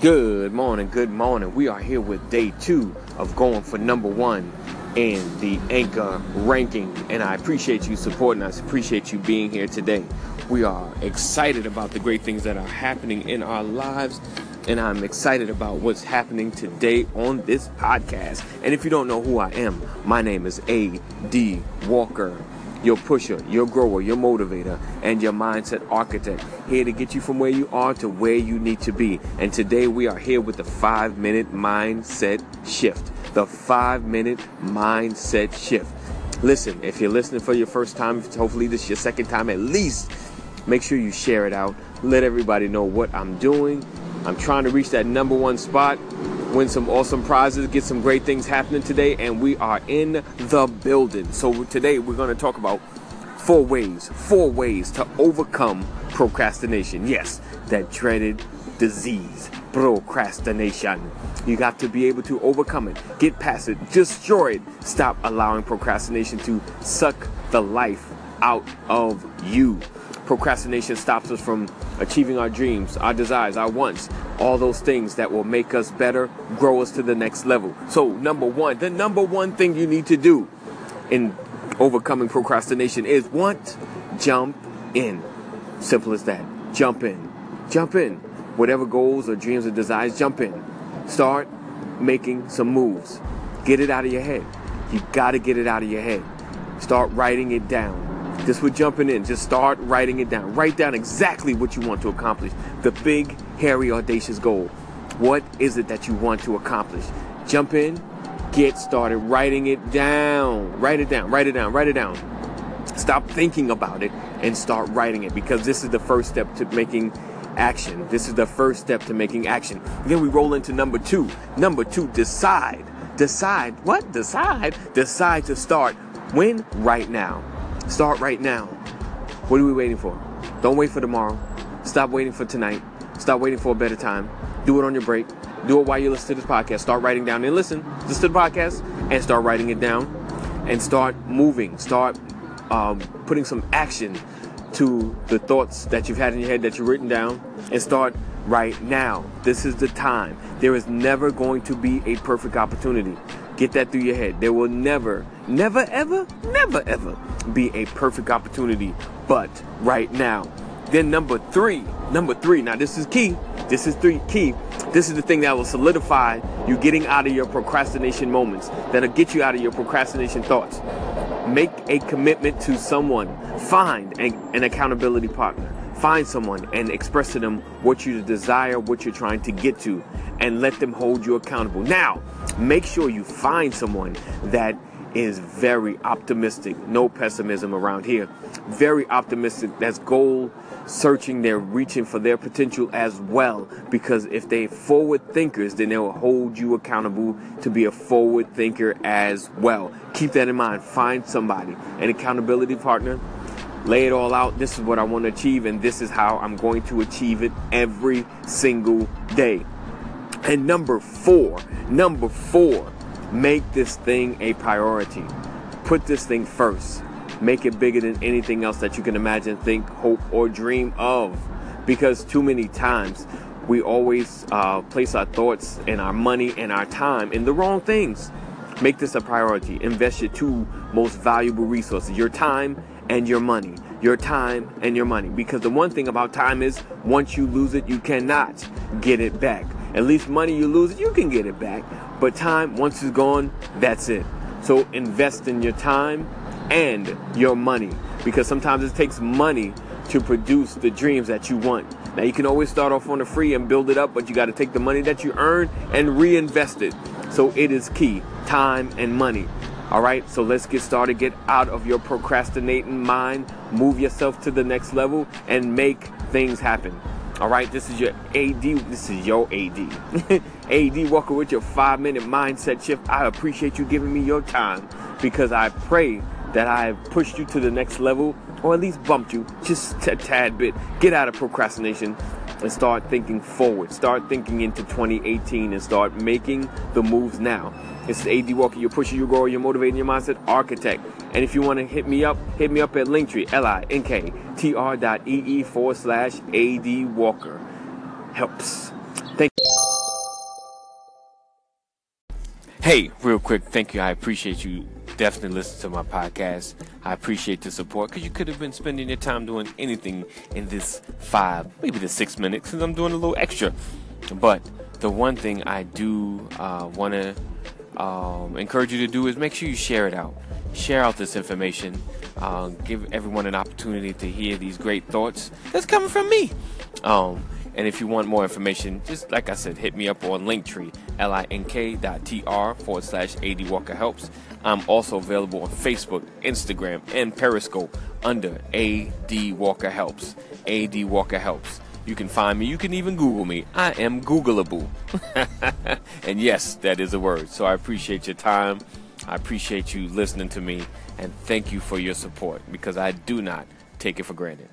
Good morning, good morning. We are here with day two of going for number one in the Anchor ranking, and I appreciate you supporting us. Appreciate you being here today. We are excited about the great things that are happening in our lives, and I'm excited about what's happening today on this podcast. And if you don't know who I am, my name is A.D. Walker your pusher, your grower, your motivator, and your mindset architect. Here to get you from where you are to where you need to be. And today we are here with the five minute mindset shift. The five minute mindset shift. Listen, if you're listening for your first time, hopefully this is your second time at least, make sure you share it out. Let everybody know what I'm doing. I'm trying to reach that number one spot win some awesome prizes, get some great things happening today, and we are in the building. So today we're going to talk about four ways, four ways to overcome procrastination. Yes, that dreaded disease, procrastination. You got to be able to overcome it, get past it, destroy it. Stop allowing procrastination to suck the life out of you. Procrastination stops us from achieving our dreams, our desires, our wants, all those things that will make us better, grow us to the next level. So, number one, the number one thing you need to do in overcoming procrastination is what? Jump in. Simple as that. Jump in. Jump in. Whatever goals or dreams or desires, jump in. Start making some moves. Get it out of your head. You've got to get it out of your head. Start writing it down. Just with jumping in, just start writing it down. Write down exactly what you want to accomplish. The big, hairy, audacious goal. What is it that you want to accomplish? Jump in, get started writing it down. Write it down, write it down, write it down. Stop thinking about it and start writing it because this is the first step to making action. This is the first step to making action. Then we roll into number two. Number two, decide. Decide. What? Decide. Decide to start when? Right now. Start right now. What are we waiting for? Don't wait for tomorrow. Stop waiting for tonight. Stop waiting for a better time. Do it on your break. Do it while you listen to this podcast. Start writing down and listen. Listen to the podcast and start writing it down and start moving. Start um, putting some action to the thoughts that you've had in your head that you've written down and start right now. This is the time. There is never going to be a perfect opportunity. Get that through your head. There will never, never, ever, never, ever be a perfect opportunity, but right now. Then number three, number three. Now this is key. This is three key. This is the thing that will solidify you getting out of your procrastination moments. That'll get you out of your procrastination thoughts. Make a commitment to someone. Find a, an accountability partner. Find someone and express to them what you desire, what you're trying to get to, and let them hold you accountable. Now, make sure you find someone that is very optimistic. No pessimism around here. Very optimistic. That's goal searching. They're reaching for their potential as well. Because if they forward thinkers, then they will hold you accountable to be a forward thinker as well. Keep that in mind. Find somebody, an accountability partner lay it all out. This is what I want to achieve, and this is how I'm going to achieve it every single day. And number four, number four, make this thing a priority. Put this thing first. Make it bigger than anything else that you can imagine, think, hope, or dream of. Because too many times we always uh, place our thoughts and our money and our time in the wrong things. Make this a priority. Invest your two most valuable resources your time and your money. Your time and your money. Because the one thing about time is once you lose it, you cannot get it back. At least money you lose you can get it back. But time, once it's gone, that's it. So invest in your time and your money. Because sometimes it takes money to produce the dreams that you want. Now you can always start off on the free and build it up, but you got to take the money that you earn and reinvest it. So it is key time and money. All right, so let's get started. Get out of your procrastinating mind, move yourself to the next level, and make things happen. All right, this is your AD. This is your AD. AD Walker with your five minute mindset shift. I appreciate you giving me your time because I pray that I have pushed you to the next level or at least bumped you just a tad bit. Get out of procrastination and start thinking forward. Start thinking into 2018 and start making the moves now. It's AD Walker, You're pushing, you're your you're motivating, your mindset architect. And if you want to hit me up, hit me up at Linktree, L-I-N-K-T-R dot E-E forward slash AD Walker. Helps. Thank Hey, real quick, thank you. I appreciate you definitely listen to my podcast. I appreciate the support because you could have been spending your time doing anything in this five, maybe the six minutes, because I'm doing a little extra. But the one thing I do uh, want to um, encourage you to do is make sure you share it out. Share out this information. Uh, give everyone an opportunity to hear these great thoughts that's coming from me. Um, and if you want more information, just like I said, hit me up on Linktree, L-I-N-K dot T-R forward slash A-D Walker Helps. I'm also available on Facebook, Instagram, and Periscope under A.D. Walker Helps. A.D. Walker Helps. You can find me. You can even Google me. I am Googleable. and yes, that is a word. So I appreciate your time. I appreciate you listening to me. And thank you for your support because I do not take it for granted.